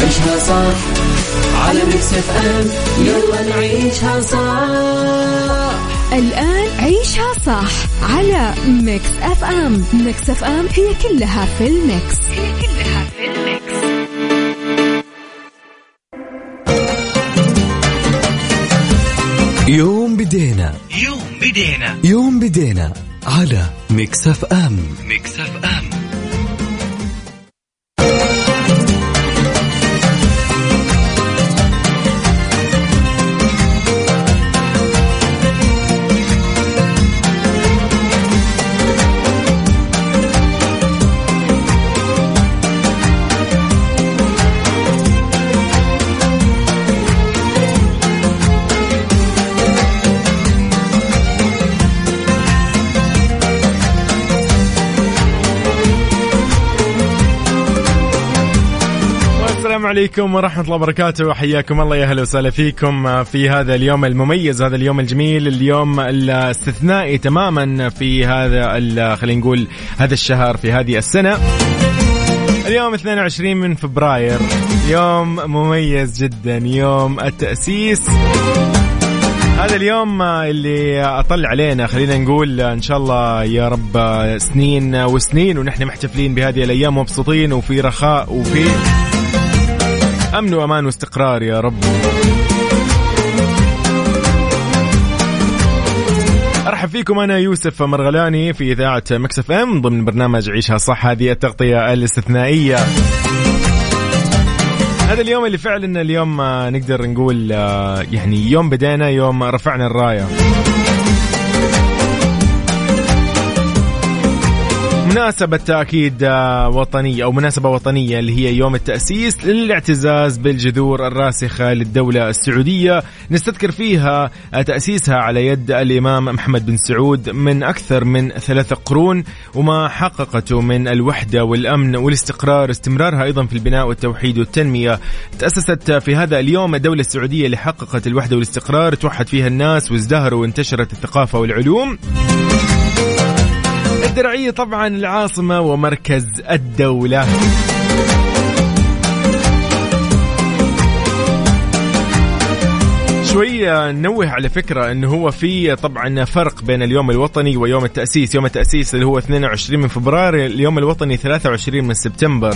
عيشها صح. على Mix FM. يلا نعيشها صح. الآن عيشها صح على Mix FM. Mix FM هي كلها في ال mix. هي كلها في ال mix. يوم بدينا. يوم بدينا. يوم بدينا على ميكس اف ام. ميكس اف ام. عليكم ورحمة الله وبركاته وحياكم الله يا هلا وسهلا فيكم في هذا اليوم المميز هذا اليوم الجميل اليوم الاستثنائي تماما في هذا خلينا نقول هذا الشهر في هذه السنة. اليوم 22 من فبراير يوم مميز جدا يوم التأسيس. هذا اليوم اللي أطل علينا خلينا نقول إن شاء الله يا رب سنين وسنين ونحن محتفلين بهذه الأيام مبسوطين وفي رخاء وفي أمن وأمان واستقرار يا رب. أرحب فيكم أنا يوسف مرغلاني في إذاعة مكسف إم ضمن برنامج عيشها صح هذه التغطية الاستثنائية. هذا اليوم اللي فعلا اليوم آه، نقدر نقول آه، يعني يوم بدينا يوم رفعنا الراية. مناسبة أكيد آه، وطنية أو مناسبة وطنية اللي هي يوم التأسيس للاعتزاز بالجذور الراسخة للدولة السعودية. نستذكر فيها آه، تأسيسها على يد الإمام محمد بن سعود من أكثر من ثلاثة قرون وما حققته من الوحدة والأمن والاستقرار. استمرارها أيضا في البناء والتوحيد والتنمية. تأسست في هذا اليوم الدولة السعودية اللي حققت الوحدة والاستقرار. توحد فيها الناس وازدهروا وانتشرت الثقافة والعلوم. الدرعية طبعا العاصمة ومركز الدولة شوية نوه على فكرة انه هو في طبعا فرق بين اليوم الوطني ويوم التأسيس، يوم التأسيس اللي هو 22 من فبراير، اليوم الوطني 23 من سبتمبر.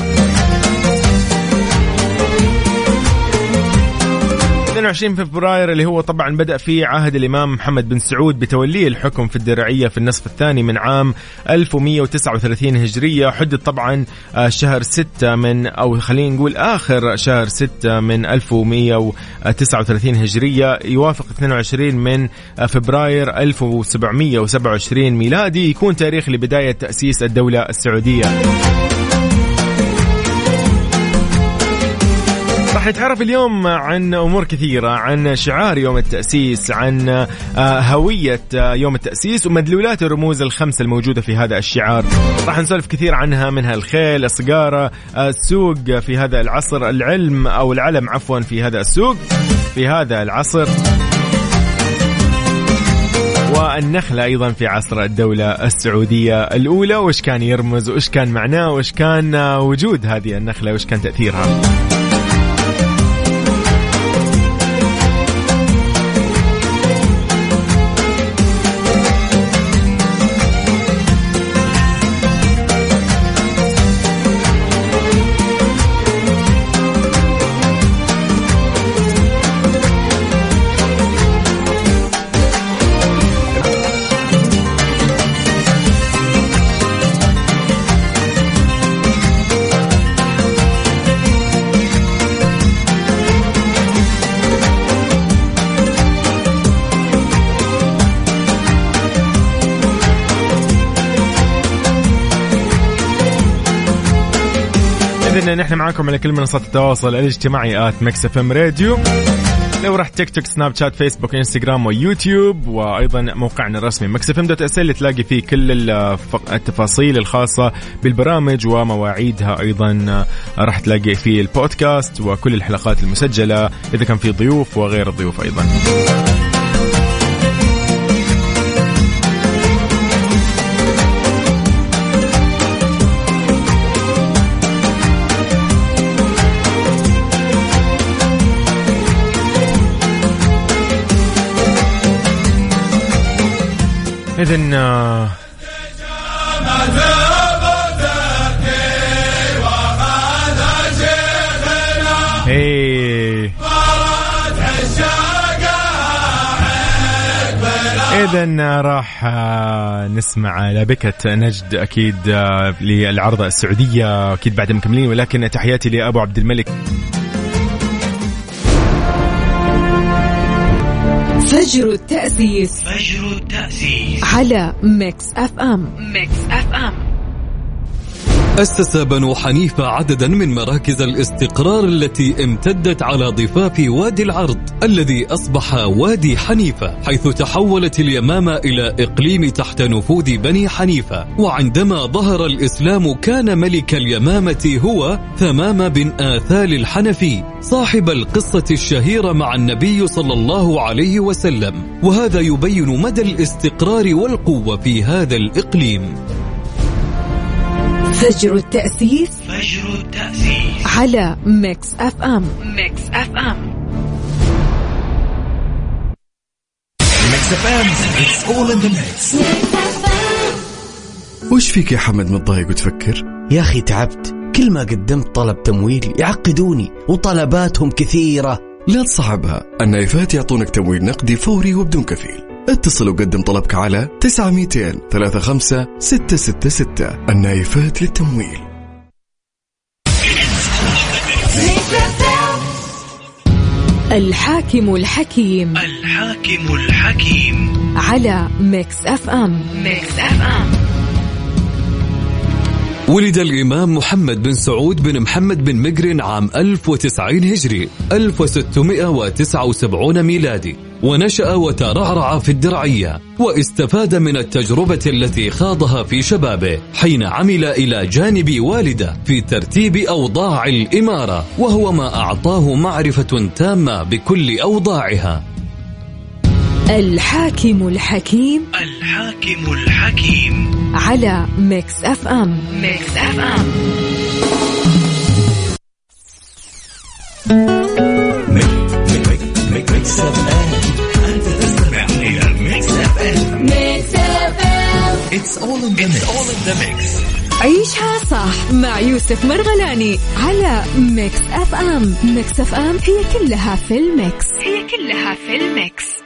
22 فبراير اللي هو طبعا بدأ فيه عهد الإمام محمد بن سعود بتوليه الحكم في الدرعية في النصف الثاني من عام 1139 هجرية حدد طبعا آه، شهر 6 من أو خلينا نقول آخر شهر 6 من 1139 هجرية يوافق 22 من آه، فبراير 1727 ميلادي يكون تاريخ لبداية تأسيس الدولة السعودية. راح نتعرف اليوم عن أمور كثيرة عن شعار يوم التأسيس عن آه، هوية آه، يوم التأسيس ومدلولات الرموز الخمسه الموجودة في هذا الشعار. راح نسولف كثير عنها منها الخيل السجاره آه، السوق في هذا العصر العلم أو العلم عفوا في هذا السوق في هذا العصر. والنخلة أيضا في عصر الدولة السعودية الأولى وإيش كان يرمز وإيش كان معناه وإيش كان وجود هذه النخلة وإيش كان تأثيرها. إذن نحن معاكم على كل منصات التواصل الاجتماعي at Mix FM Radio. لو رحت تيك توك سناب شات فيسبوك إنستغرام ويوتيوب وأيضا موقعنا الرسمي Mix FM dot SA اللي تلاقي فيه كل التفاصيل الخاصة بالبرامج ومواعيدها أيضا راح تلاقي فيه البودكاست وكل الحلقات المسجلة إذا كان في ضيوف وغير الضيوف أيضا. إذن آه، إيه. إذا راح آه، نسمع لبكة نجد أكيد آه، للعرضة السعودية أكيد بعد مكملين ولكن تحياتي لأبو عبد الملك. فجر التأسيس فجر التأسيس على Mix FM. Mix FM. أسس بنو حنيفة عددا من مراكز الاستقرار التي امتدت على ضفاف وادي العرض الذي أصبح وادي حنيفة حيث تحولت اليمامة إلى إقليم تحت نفوذ بني حنيفة. وعندما ظهر الإسلام كان ملك اليمامة هو ثمامة بن أثال الحنفي صاحب القصة الشهيرة مع النبي صلى الله عليه وسلم. وهذا يبين مدى الاستقرار والقوة في هذا الإقليم. فجر التأسيس فجر التأسيس على Mix FM. Mix FM. Mix FM. it's all in the mix وش فيك يا حمد متضايق وتفكر؟ يا أخي تعبت. كل ما قدمت طلب تمويل يعقدوني وطلباتهم كثيرة. لا تصعبها. النايفات يعطونك تمويل نقدي فوري وبدون كفيل. اتصل وقدم طلبك على 9200 35 666 النايفات للتمويل. الحاكم الحكيم. الحاكم الحكيم. على Mix FM. Mix FM. ولد الإمام محمد بن سعود بن محمد بن مقرن عام 1090 هجري 1679 ميلادي. ونشأ وترعرع في الدرعية واستفاد من التجربة التي خاضها في شبابه حين عمل إلى جانب والده في ترتيب أوضاع الإمارة وهو ما أعطاه معرفة تامة بكل أوضاعها. الحاكم الحكيم الحاكم الحكيم. على Mix FM. Mix FM. Mix FM انت تستمع إلى Mix F M it's all in the mix عيشها صح مع يوسف مرغلاني على Mix FM. Mix FM هي كلها في ال mix. هي كلها في ال mix.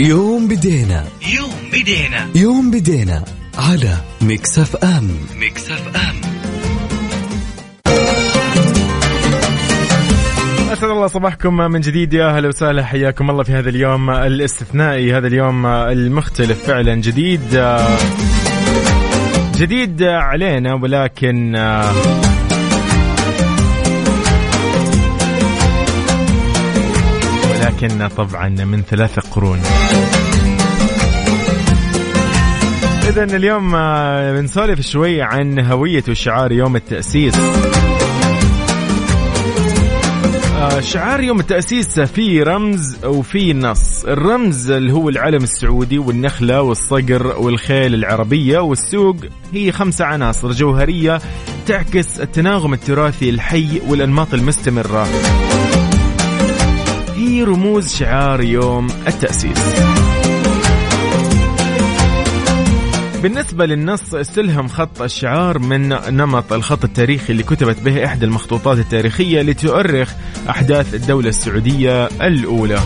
يوم بدينا. يوم بدينا. يوم بدينا على Mix FM. Mix FM. أسعد الله صباحكم من جديد. يا أهلا وسهلا حياكم الله في هذا اليوم الاستثنائي هذا اليوم المختلف فعلا. جديد جديد علينا ولكن ولكن طبعا من ثلاث قرون. إذا اليوم آه، بنسولف شوي عن هوية وشعار يوم التأسيس. آه، شعار يوم التأسيس فيه رمز وفيه نص. الرمز اللي هو العلم السعودي والنخلة والصقر والخيل العربية والسوق هي خمسة عناصر جوهرية تعكس التناغم التراثي الحي والأنماط المستمرة. رموز شعار يوم التأسيس. بالنسبة للنص استلهم خط الشعار من نمط الخط التاريخي اللي كتبت به إحدى المخطوطات التاريخية لتؤرخ أحداث الدولة السعودية الأولى.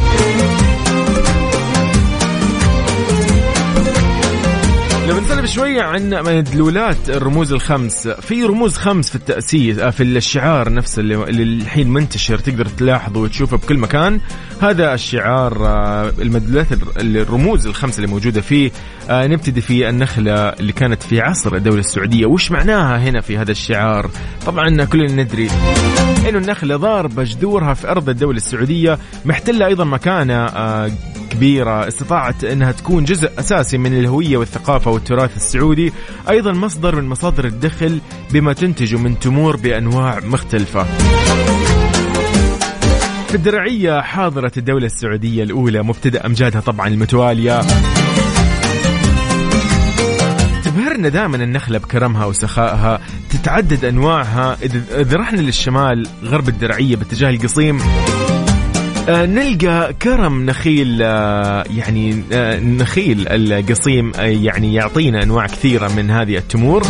بنسلم شوية عن مدلولات الرموز الخمس. في رموز خمس في التأسيس آه، في الشعار نفسه اللي الحين منتشر تقدر تلاحظه وتشوفه بكل مكان. هذا الشعار آه، المدلولات الرموز الخمس اللي موجودة فيه آه، نبتدي في النخلة اللي كانت في عصر الدولة السعودية. وش معناها هنا في هذا الشعار؟ طبعا كلنا ندري إنه النخلة ضاربة جذورها في أرض الدولة السعودية محتلة أيضا مكانة كبيرة استطاعت أنها تكون جزء أساسي من الهوية والثقافة والتراث السعودي أيضا مصدر من مصادر الدخل بما تنتجه من تمور بأنواع مختلفة. في الدرعية حاضرة الدولة السعودية الأولى مبتدأ أمجادها طبعا المتوالية. تبهرنا دائما النخلة بكرمها وسخائها تتعدد أنواعها إذا رحنا للشمال غرب الدرعية باتجاه القصيم. نلقى كرم نخيل آه يعني آه نخيل القصيم آه يعني يعطينا أنواع كثيرة من هذه التمور.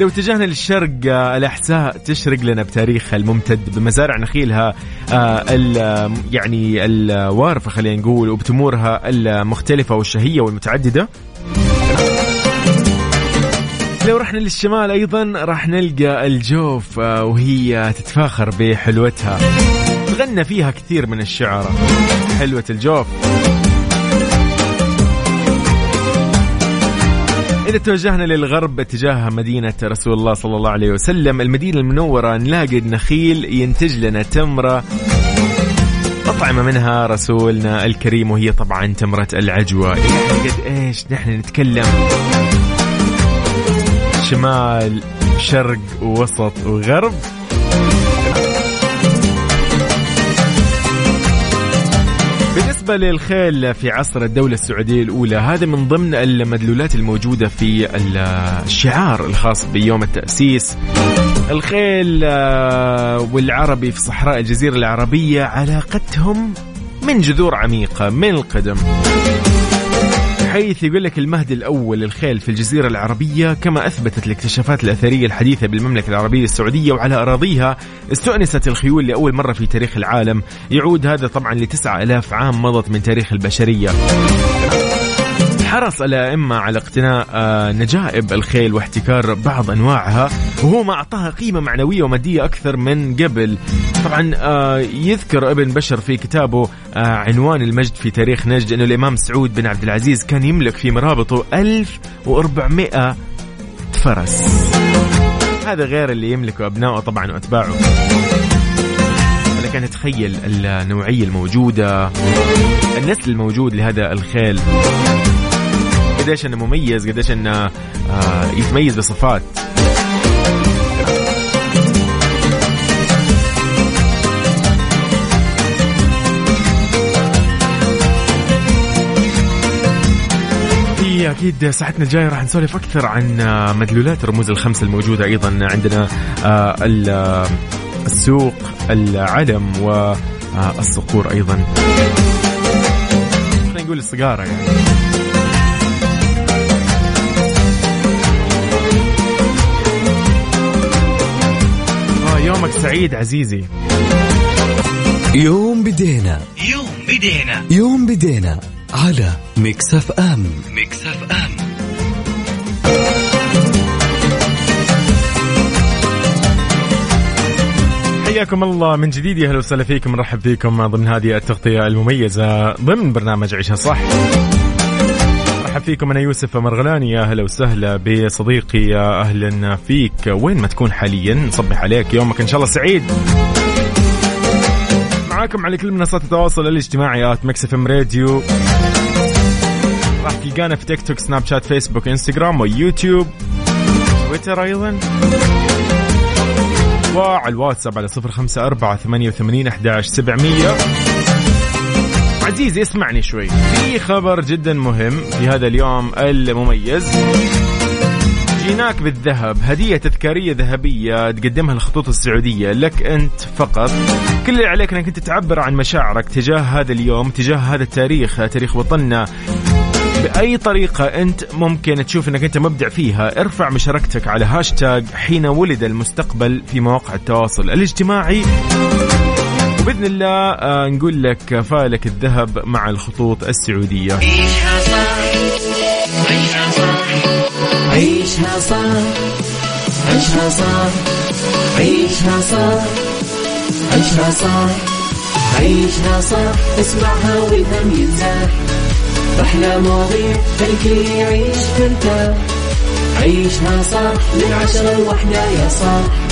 لو اتجهنا للشرق آه الأحساء تشرق لنا بتاريخها الممتد بمزارع نخيلها آه يعني الوارفة خلينا نقول وبتمورها المختلفة والشهية والمتعددة. لو رحنا للشمال أيضا راح نلقى الجوف آه، وهي تتفاخر بحلوتها. غنى فيها كثير من الشعراء. حلوة الجوف. إذا توجهنا للغرب اتجاه مدينة رسول الله صلى الله عليه وسلم المدينة المنورة نلاقي النخيل ينتج لنا تمرة. أطعمة منها رسولنا الكريم وهي طبعا تمرة العجوة. قد إيش نحن نتكلم؟ شمال شرق ووسط وغرب. بالنسبة للخيل في عصر الدولة السعودية الأولى هذا من ضمن المدلولات الموجودة في الشعار الخاص بيوم التأسيس. الخيل آه، والعربي في صحراء الجزيرة العربية علاقتهم من جذور عميقة من القدم. حيث يقول لك المهد الأول للخيل في الجزيرة العربية كما أثبتت الاكتشافات الأثرية الحديثة بالمملكة العربية السعودية وعلى أراضيها استؤنست الخيول لأول مرة في تاريخ العالم. يعود هذا طبعا لتسعة ألاف عام مضت من تاريخ البشرية. حرص الأئمة على اقتناء آه، نجائب الخيل واحتكار بعض أنواعها وهو ما أعطاها قيمة معنوية ومادية أكثر من قبل. طبعا آه، يذكر ابن بشر في كتابه آه، عنوان المجد في تاريخ نجد أنه الإمام سعود بن عبد العزيز كان يملك في مرابطه 1400 فرس. هذا غير اللي يملكه أبنائه طبعا وأتباعه. لكن تخيل النوعية الموجودة النسل الموجود لهذا الخيل. قديش إنه مميز قديش إنه آه يتميز بصفات. أكيد ساعتنا الجاية راح نسولف أكثر عن آه، مدلولات الرموز الخمسه الموجودة أيضا. عندنا آه، السوق العلم والصقور أيضا. خلينا نقول السيجارة يعني. سعيد عزيزي. يوم بدينا. يوم بدينا. يوم بدينا على Mix FM Mix FM حياكم الله من جديد يا أهلا وسهلا فيكم. نرحب فيكم ضمن هذه التغطية المميزة ضمن برنامج عيشها صح. مرحب فيكم أنا يوسف مرغلاني. يا أهلا وسهلا بصديقي يا أهلا فيك. وين ما تكون حاليا نصبح عليك يومك إن شاء الله سعيد. معاكم على كل منصات التواصل الاجتماعي at Mix FM Radio. راح تلقانا في تيك توك سناب شات فيسبوك إنستغرام ويوتيوب. تويتر أيضا. وعلى الواتساب على صفر خمسة أربعة ثمانية وثمانين أحداش سبعمية. عزيزي اسمعني شوي. في خبر جدا مهم في هذا اليوم المميز. جيناك بالذهب هدية تذكارية ذهبية تقدمها الخطوط السعودية. لك أنت فقط. كل اللي عليك أنك أنت تعبر عن مشاعرك تجاه هذا اليوم تجاه هذا التاريخ تاريخ وطننا. بأي طريقة أنت ممكن تشوف أنك أنت مبدع فيها ارفع مشاركتك على هاشتاج حين ولد المستقبل في مواقع التواصل الاجتماعي. وبإذن الله آه، نقول لك فالك الذهب مع الخطوط السعودية. عيشها صح عيشها صح عيشها صح عيشها صح عيشها صح عيشها صح اسمعها والهم ينزاح أحلى مواضيع الكل يعيش ترتاح عيشها صح من عشرة لوحدة يا صاح.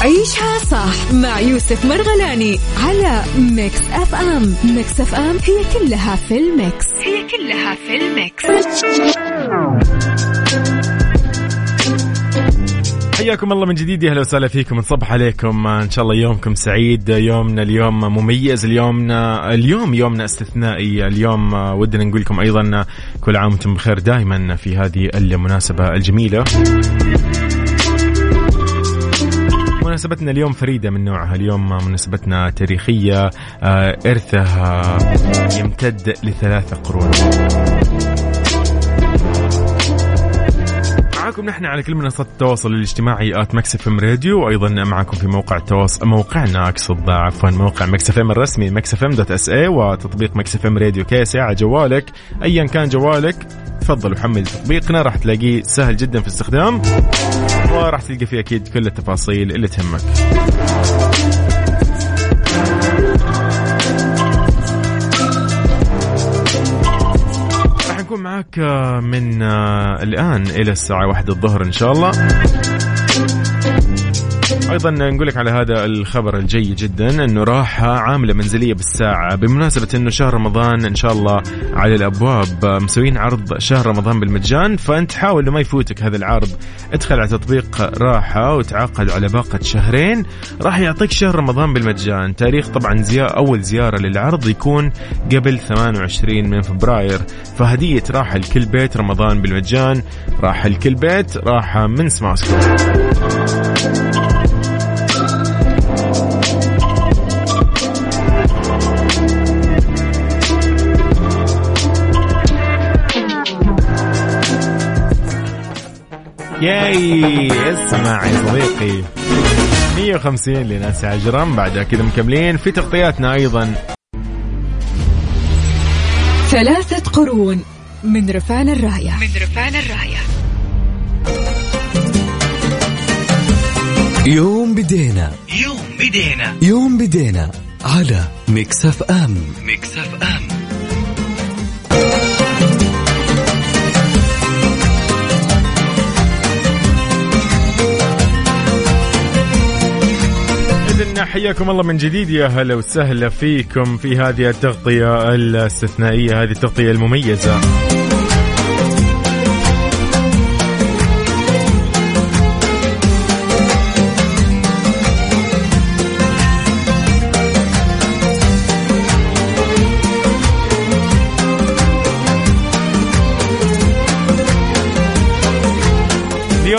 عيشها صح مع يوسف مرغلاني على Mix FM. Mix FM هي كلها في ال mix. هي كلها في ال mix. حياكم الله من جديد. يا أهلا وسهلا فيكم. نصبح عليكم. إن شاء الله يومكم سعيد. يومنا اليوم مميز. اليومنا اليوم يومنا استثنائي. اليوم ودنا نقول لكم أيضا كل عام وأنتم بخير دائما في هذه المناسبة الجميلة. مناسبتنا اليوم فريدة من نوعها. اليوم مناسبتنا تاريخية آه، إرثها يمتد لثلاثة قرون. معكم نحن على كل منصات التواصل الاجتماعي at Mix FM Radio وأيضا معكم في موقع التواصل موقعنا أقصد عفوا موقع Mix FM الرسمي Mix FM dot SA وتطبيق Mix FM Radio KSA. على جوالك ايا كان جوالك تفضل وحمل تطبيقنا راح تلاقيه سهل جدا في الاستخدام. وراح تلقى فيه أكيد كل التفاصيل اللي تهمك. راح نكون معاك من آه، الآن إلى الساعة واحدة الظهر إن شاء الله. أيضا نقول لك على هذا الخبر الجيد جدا إنه راحه عامله منزلية بالساعة بمناسبة إنه شهر رمضان إن شاء الله على الأبواب مسوين عرض شهر رمضان بالمجان فأنت حاول إنه ما يفوتك هذا العرض. ادخل على تطبيق راحة وتعاقد على باقة شهرين راح يعطيك شهر رمضان بالمجان. تاريخ طبعا زيارة أول زيارة للعرض يكون قبل 28 من فبراير. فهدية راحة لكل بيت رمضان بالمجان راحة لكل بيت راحة من سماسكو. ياي اسمع يا صديقي. 150 لناس عجرم بعدها كذا مكملين في تغطياتنا أيضا. ثلاثة قرون من رفعنا الراية. من رفعنا الراية. يوم بدينا. يوم بدينا. يوم بدينا على Mix FM. Mix FM. حياكم الله من جديد يا هلا وسهلا فيكم في هذه التغطية الاستثنائية هذه التغطية المميزة.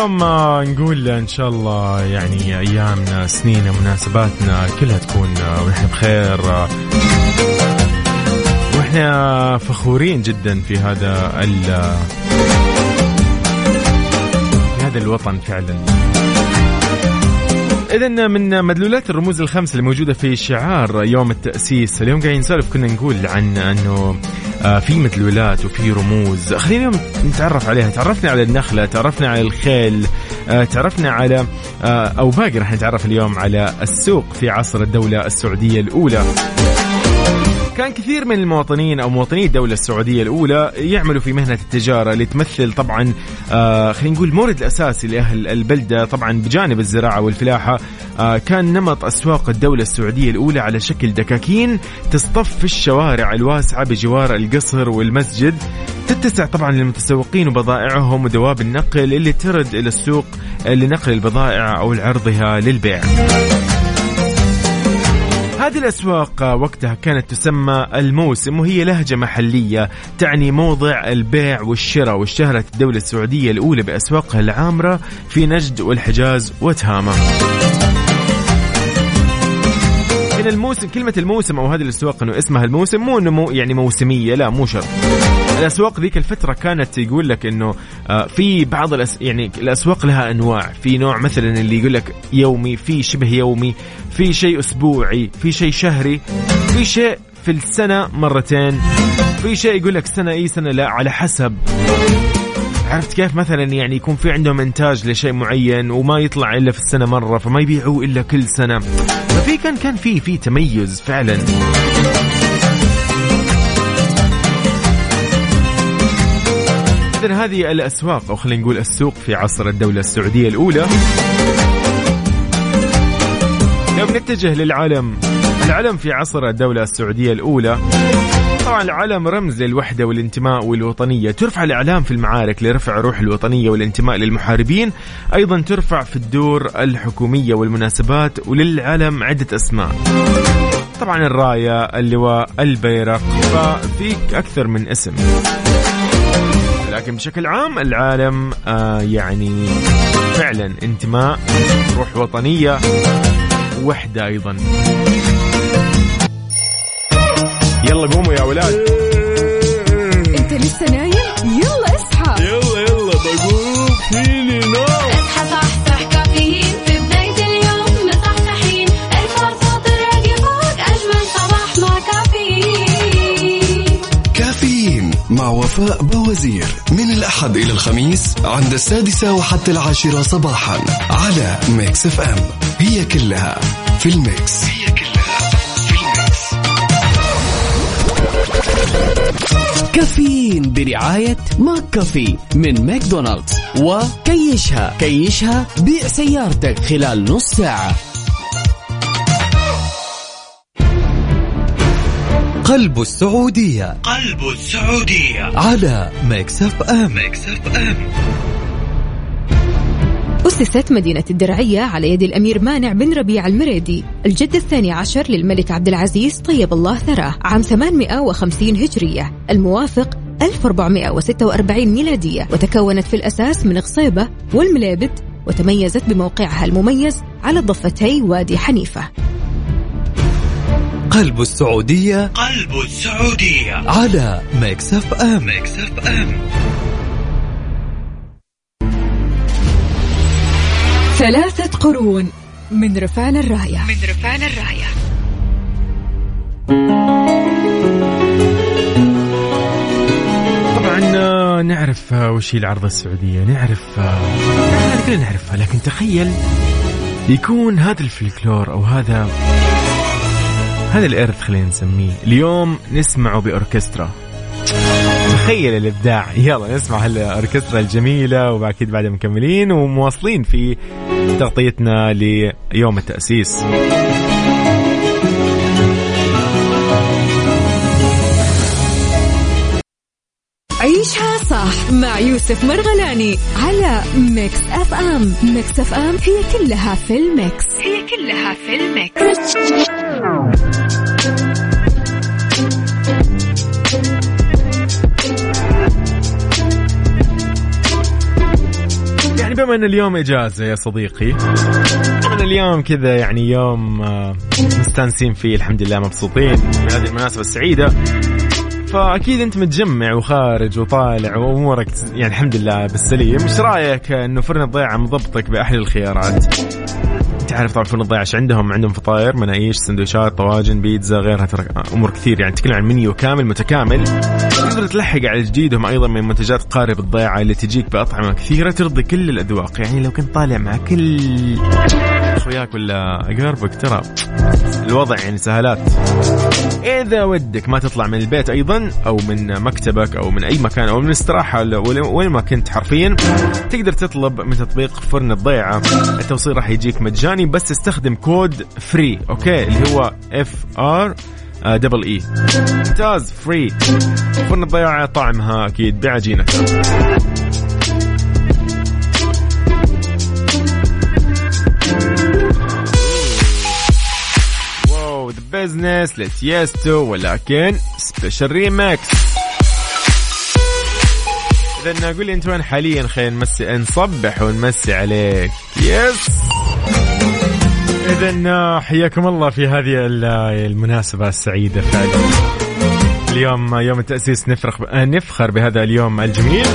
اليوم آه، نقول إن شاء الله يعني أيامنا سنينا مناسباتنا كلها تكون آه، ونحن بخير آه، وإحنا فخورين جدا في هذا ال في هذا الوطن فعلا. إذا من مدلولات الرموز الخمس اللي موجودة في شعار يوم التأسيس اليوم قاعدين نسولف كنا نقول عن أنه آه، في مدلولات وفي رموز. خلينا نتعرف عليها. تعرفنا على النخلة تعرفنا على الخيل آه، تعرفنا على آه، أو باقي راح نتعرف اليوم على السوق في عصر الدولة السعودية الأولى. كان كثير من المواطنين أو مواطني الدولة السعودية الأولى يعملوا في مهنة التجارة اللي تمثل طبعا آه خلينا نقول المورد الأساسي لأهل البلدة طبعا بجانب الزراعة والفلاحة آه كان نمط أسواق الدولة السعودية الأولى على شكل دكاكين تصطف في الشوارع الواسعة بجوار القصر والمسجد تتسع طبعا للمتسوقين وبضائعهم ودواب النقل اللي ترد إلى السوق لنقل البضائع أو لعرضها للبيع. هذه الأسواق وقتها كانت تسمى الموسم وهي لهجة محلية تعني موضع البيع والشراء واشتهرت الدولة السعودية الأولى بأسواقها العامرة في نجد والحجاز وتهامة. الموسم كلمة الموسم أو هذه الأسواق أنه اسمها الموسم مو أنه مو يعني موسمية لا مو شرط. الاسواق ذيك الفترة كانت يقول لك إنه آه، في بعض الأس... يعني الأسواق لها أنواع. في نوع مثلا اللي يقول لك يومي في شبه يومي في شيء أسبوعي في شيء شهري في شيء في السنة مرتين في شيء يقول لك سنة إي سنة لا على حسب. عرفت كيف؟ مثلا يعني يكون في عندهم إنتاج لشيء معين وما يطلع إلا في السنة مرة فما يبيعوه إلا كل سنة. ففي كان كان في في تميز فعلا. إذا هذه الأسواق أو خلينا نقول السوق في عصر الدولة السعودية الأولى. لو بنتجه للعلم العلم في عصر الدولة السعودية الأولى. طبعا العلم رمز للوحدة والانتماء والوطنية. ترفع الإعلام في المعارك لرفع روح الوطنية والانتماء للمحاربين. أيضا ترفع في الدور الحكومية والمناسبات وللعلم عدة أسماء. طبعا الراية اللواء البيرق ففي أكثر من اسم. لكن بشكل عام العالم آه يعني فعلا انتماء روح وطنية وحدة أيضا. يلا قوموا يا ولاد. إنت لسه نايم؟ يلا اصحى. يلا يلا بقوم. فيني نوم. وفاء بوزير من الأحد إلى الخميس عند السادسة وحتى العاشرة صباحا على Mix FM. هي كلها في ال mix. هي كلها في ال mix. كافيين برعاية McCafé من ماكدونالدز. وكيشها كيشها بيع سيارتك خلال نص ساعة. قلب السعودية. قلب السعودية. على Mix FM Mix FM أسست مدينة الدرعية على يد الأمير مانع بن ربيع المريدي. الجد الثاني عشر للملك عبد العزيز طيب الله ثراه. عام 850 هجرية. الموافق 1446 ميلادية. وتكونت في الأساس من غصيبة والمليبيد وتميزت بموقعها المميز على ضفتي وادي حنيفة. قلب السعودية قلب السعودية. على Mix FM. Mix FM. ثلاثة قرون من رفعنا الراية. من رفعنا الراية. طبعا آه، نعرف آه، وش هي العرضة السعودية. نعرف آه، كلنا نعرفها. لكن تخيل يكون هذا الفلكلور أو هذا هذا الإرث خلينا نسميه. اليوم نسمعه بأوركسترا. تخيل الإبداع. يلا نسمع هالأوركسترا الجميلة وبعد كده بعد مكملين ومواصلين في تغطيتنا ليوم التأسيس. مع يوسف مرغلاني على Mix FM. Mix FM هي كلها في ال mix. هي كلها في ال mix. يعني بما ان اليوم اجازه يا صديقي بما ان اليوم كذا يعني يوم آه، مستانسين فيه الحمد لله مبسوطين. بهذه المناسبة السعيدة. فأكيد أنت متجمع وخارج وطالع وأمورك يعني الحمد لله بالسليم. إيش رأيك إنه فرن الضيعة مضبطك باحلى الخيارات؟ أنت عارف طبعا فرن الضيعة إيش عندهم؟ عندهم فطاير مناقيش سندويشات طواجن بيتزا غيرها ترى أمور كثير. يعني تتكلم عن منيو كامل متكامل. تقدر تلحق على جديدهم أيضا من منتجات قارب الضيعة اللي تجيك بأطعمة كثيرة ترضي كل الأذواق. يعني لو كنت طالع مع كل أخوياك ولا اقاربك ترى الوضع يعني سهلات. إذا ودك ما تطلع من البيت أيضا أو من مكتبك أو من أي مكان أو من استراحة وين ما كنت حرفيا تقدر تطلب من تطبيق فرن الضيعة. التوصيل راح يجيك مجاني بس استخدم code free okay؟ اللي هو F R double E ممتاز free فرن الضيعة طعمها أكيد بعجينتها Business ل Tiësto ولكن special remix اذا قول لي انت وين حاليا؟ خلينا نمسي نصبح ونمسي عليك. yes اذا حياكم الله في هذه المناسبة السعيدة فعلا. اليوم يوم التأسيس نفرخ نفخر بهذا اليوم الجميل.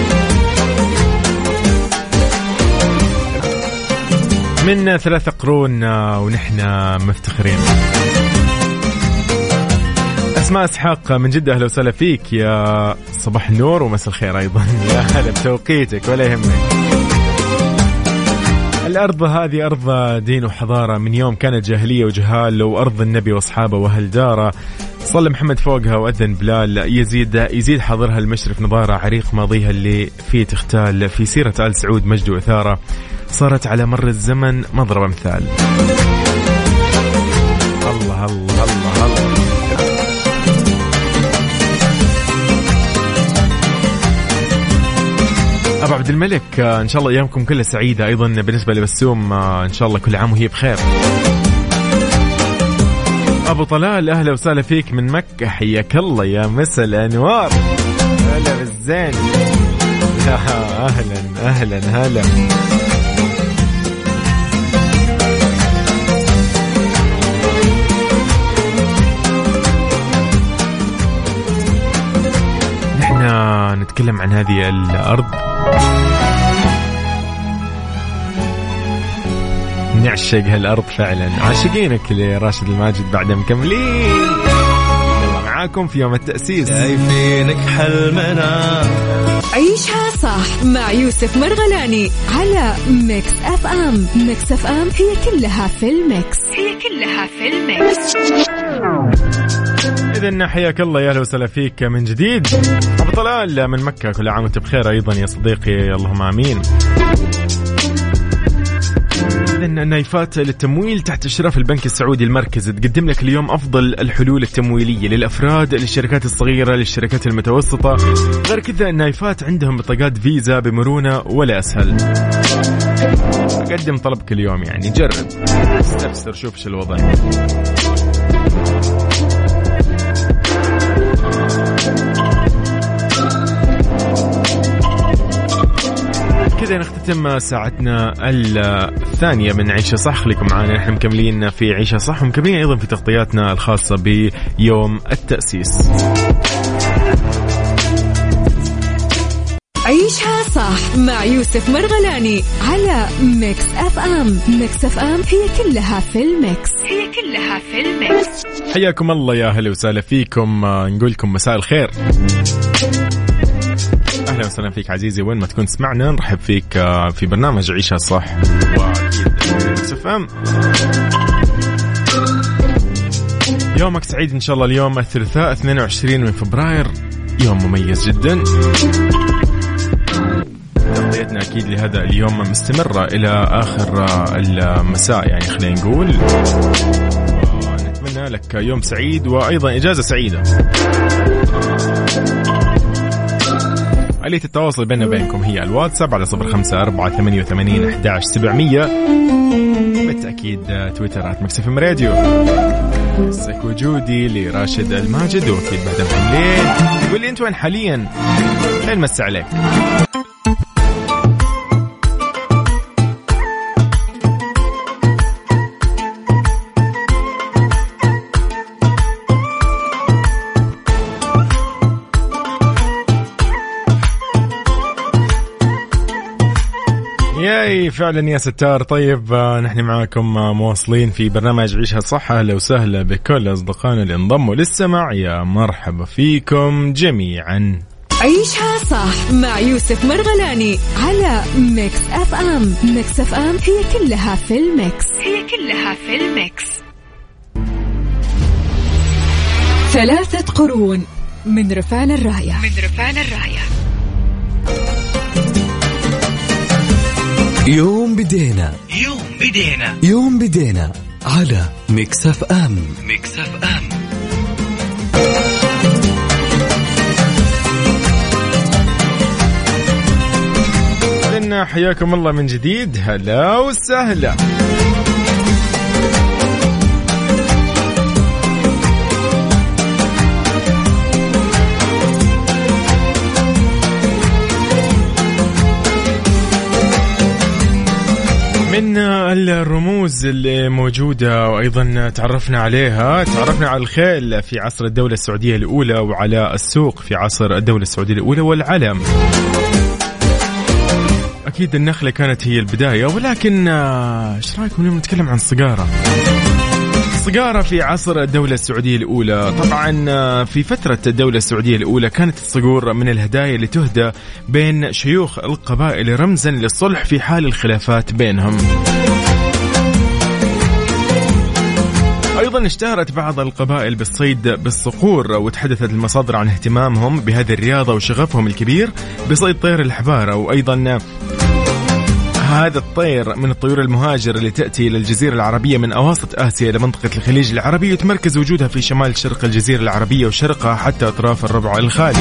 من ثلاثة قرون ونحن مفتخرين. أسماء إسحاق من جدة أهلا وسهلا فيك يا صباح النور ومساء الخير أيضا. يا هلا بتوقيتك ولا يهمك. الأرض هذه أرض دين وحضارة. من يوم كانت جاهلية وجهال وأرض النبي وأصحابه وأهل داره صلى محمد فوقها وأذن بلال. يزيد يزيد حاضرها المشرف نظارة عريق ماضيها اللي فيه تختال في سيرة آل سعود مجد وإثارة صارت على مر الزمن مضرب مثال الله الله الله الله. أبو عبد الملك آه، إن شاء الله أيامكم كلها سعيدة. أيضا بالنسبة لبسوم آه، إن شاء الله كل عام وهي بخير. أبو طلال أهلا وسهلا فيك من مكة. حياك الله يا مسا الأنوار. هلا بالزين. أهلا أهلا هلا. نتكلم عن هذه الأرض. نعشق هالأرض فعلا. عاشقينك لراشد الماجد بعد مكملين. يلا معاكم في يوم التأسيس. شايفينك حلمنا. عيشها صح مع يوسف مرغلاني على Mix FM. Mix FM هي كلها في ال mix. هي كلها في ال mix. اذا حياك الله يا أهلا وسهلا فيك من جديد. طلال من مكة. كل عام وانت بخير أيضا يا صديقي. اللهم آمين. إذا نايفات للتمويل تحت إشراف البنك السعودي المركزي تقدم لك اليوم أفضل الحلول التمويلية للأفراد للشركات الصغيرة للشركات المتوسطة. غير كذا النايفات عندهم بطاقات فيزا بمرونة ولا أسهل. قدم طلبك اليوم يعني. جرب. استفسر شوف شو الوضع. كذا نختتم ساعتنا الثانية من عيشة صح. خليكم معنا نحن مكملين في عيشة صح ومكملين أيضا في تغطياتنا الخاصة بيوم التأسيس. عيشها صح مع يوسف مرغلاني على Mix FM. Mix FM هي كلها في ال mix. هي كلها في ال mix. حياكم الله يا هلا وسهلا فيكم. نقول لكم مساء الخير. أهلا وسهلا فيك عزيزي. وين ما تكون تسمعنا نرحب فيك آه، في برنامج عيشها صح. واكيد. يومك سعيد إن شاء الله. اليوم الثلاثاء 22 من فبراير. يوم مميز جدا. تغطيتنا أكيد لهذا اليوم مستمرة إلى آخر آه، المساء يعني خلينا نقول. نتمنى لك يوم سعيد وأيضا إجازة سعيدة. آلية التواصل بيننا وبينكم هي الواتساب على صفر خمسة أربعة ثمانية وثمانين أحداش سبعمية. بالتأكيد آه، تويتر آت مكسف راديو. مسك وجودي لراشد الماجد وأكيد بعد مكملين تقول لي أنت وين حاليا؟ نمسي عليك؟ فعلا يا ستار. طيب آه، نحن معاكم آه، مواصلين في برنامج عيشها صح أهلا وسهلا بكل أصدقائنا اللي انضموا للسماع. يا مرحبا فيكم جميعا. عيشها صح مع يوسف مرغلاني على Mix FM. Mix FM هي كلها في ال mix. هي كلها في ال mix. ثلاثة قرون من رفعنا الراية. من رفعنا الراية. يوم بدينا. يوم بدينا. يوم بدينا على Mix FM. Mix FM. حياكم الله من جديد. هلا وسهلا. الرموز اللي موجودة وأيضا تعرفنا عليها. تعرفنا على الخيل في عصر الدولة السعودية الأولى وعلى السوق في عصر الدولة السعودية الأولى والعلم. أكيد النخلة كانت هي البداية ولكن إيش رأيكم اليوم نتكلم عن الصقارة الصقارة في عصر الدولة السعودية الأولى. طبعا في فترة الدولة السعودية الأولى كانت الصقور من الهدايا اللي تهدى بين شيوخ القبائل رمزا للصلح في حال الخلافات بينهم. أيضا اشتهرت بعض القبائل بالصيد بالصقور وتحدثت المصادر عن اهتمامهم بهذه الرياضة وشغفهم الكبير بصيد طير الحبارة. وأيضا هذا الطير من الطيور المهاجرة اللي تأتي إلى الجزيرة العربية من أواسط آسيا إلى منطقة الخليج العربي وتمركز وجودها في شمال شرق الجزيرة العربية وشرقها حتى أطراف الربع الخالي.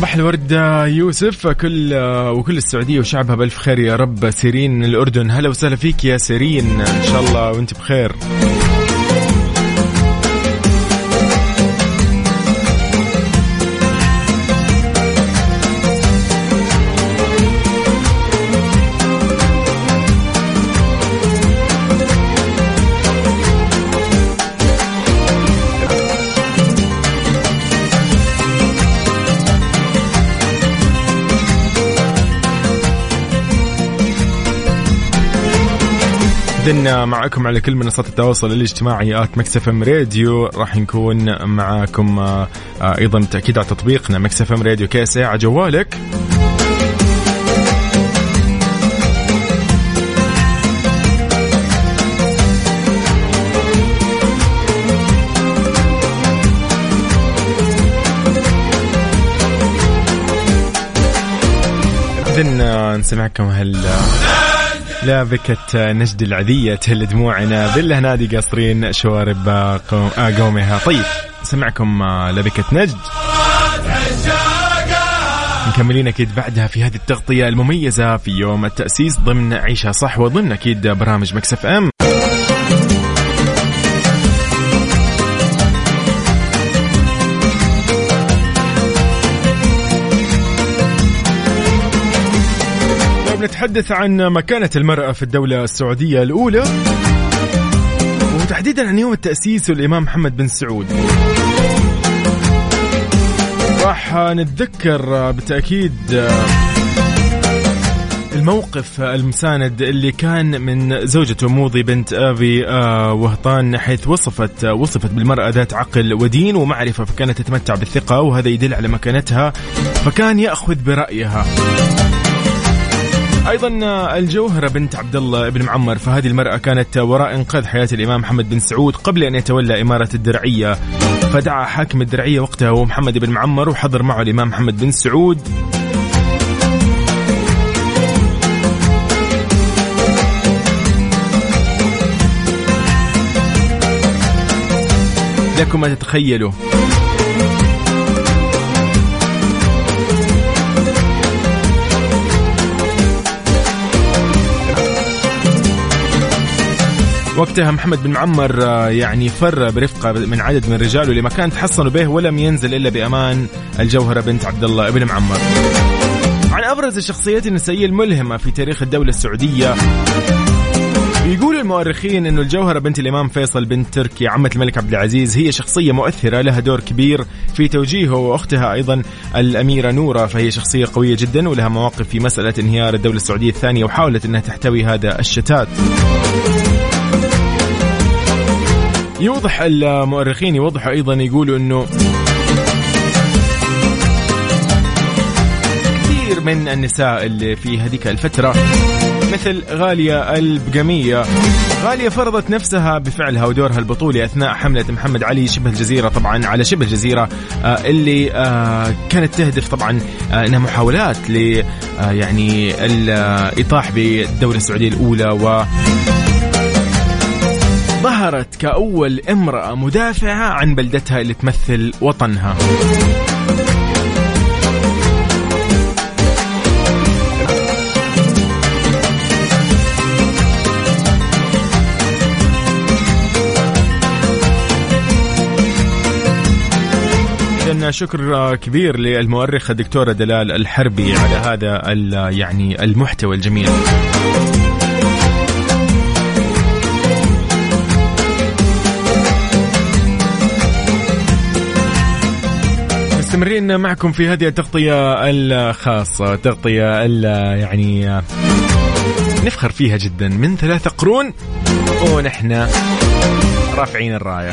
صباح الورد يوسف. كل وكل السعودية وشعبها بألف خير يا رب. سيرين الأردن هلا وسهلا فيك يا سيرين. إن شاء الله وأنت بخير. إذن معكم على كل منصات التواصل الاجتماعي at Mix FM Radio. راح نكون معاكم آه، آه، أيضا بالتأكيد على تطبيقنا Mix FM Radio KSA على جوالك. إذن آه، نسمعكم هال لبكة نجد العذية تهل دموعنا بالله نادي قاصرين شوارب آه قومها. طيب نسمعكم آه، لبكة نجد. مكملين أكيد بعدها في هذه التغطية المميزة في يوم التأسيس ضمن عيشها صح وضمن أكيد برامج مكسف أم. طيب نتحدث عن مكانة المرأة في الدولة السعودية الأولى وتحديدا عن يوم التأسيس والإمام محمد بن سعود. راح نتذكر بالتأكيد الموقف المساند اللي كان من زوجته موضي بنت ابي آه، وهطان حيث وصفت وصفت بالمرأة ذات عقل ودين ومعرفة فكانت تتمتع بالثقة وهذا يدل على مكانتها فكان يأخذ برأيها. أيضا الجوهرة بنت عبد الله بن معمر فهذه المرأة كانت وراء انقاذ حياة الإمام محمد بن سعود قبل أن يتولى إمارة الدرعية. فدعا حاكم الدرعية وقتها هو محمد بن معمر وحضر معه الإمام محمد بن سعود. لكم ما تتخيلوا. وقتها محمد بن معمر آه، يعني فر برفقة من عدد من رجاله لمكان تحصنوا به ولم ينزل إلا بأمان الجوهرة بنت عبد الله بن معمر. عن أبرز الشخصيات النسائية الملهمة في تاريخ الدولة السعودية يقول المؤرخين إنه الجوهرة بنت الإمام فيصل بنت تركي عمة الملك عبد العزيز هي شخصية مؤثرة لها دور كبير في توجيهه وأختها أيضا الأميرة نورة فهي شخصية قوية جدا ولها مواقف في مسألة انهيار الدولة السعودية الثانية وحاولت إنها تحتوي هذا الشتات. يوضح المؤرخين يوضحوا أيضا يقولوا إنه كثير من النساء اللي في هذيك الفترة مثل غالية البقمية. غالية فرضت نفسها بفعلها ودورها البطولي أثناء حملة محمد علي شبه الجزيرة طبعا على شبه الجزيرة آه، اللي آه، كانت تهدف طبعا آه، أنها محاولات ل يعني الإطاح بالدولة السعودية الأولى و ظهرت كأول امرأة مدافعة عن بلدتها اللي تمثل وطنها شكر كبير للمؤرخة الدكتورة دلال الحربي على هذا يعني المحتوى الجميل. مستمرين معكم في هذه التغطية الخاصة تغطية يعني نفخر فيها جدا من ثلاثة قرون ونحن رافعين الراية.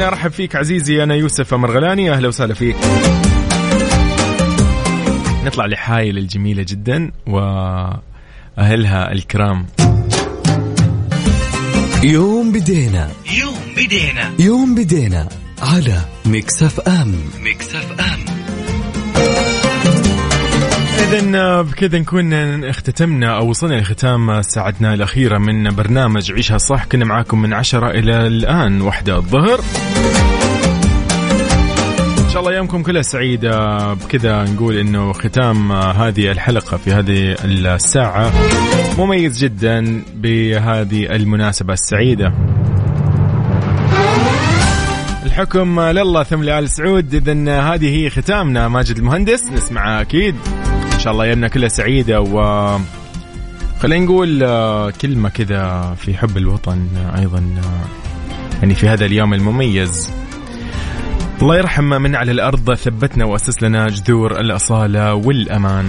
ارحب فيك عزيزي أنا يوسف مرغلاني. أهلا وسهلا فيك. نطلع لحايل الجميلة جدا وأهلها الكرام. يوم بدينا. يوم بدينا. يوم بدينا على Mix FM Mix FM اذا بكذا نكون اختتمنا أو وصلنا لختام ساعتنا الأخيرة من برنامج عيشها صح. كنا معاكم من عشرة إلى الآن واحدة الظهر. شاء الله أيامكم كلها سعيدة. بكذا نقول إنه ختام هذه الحلقة في هذه الساعة. مميز جدا بهذه المناسبة السعيدة. الحكم لله ثم لآل سعود. إذا هذه هي ختامنا. ماجد المهندس نسمعها أكيد. إن شاء الله أيامنا كلها سعيدة. و خلينا نقول كلمة كذا في حب الوطن أيضا يعني في هذا اليوم المميز. الله يرحم من على الأرض ثبتنا وأسس لنا جذور الأصالة والأمان.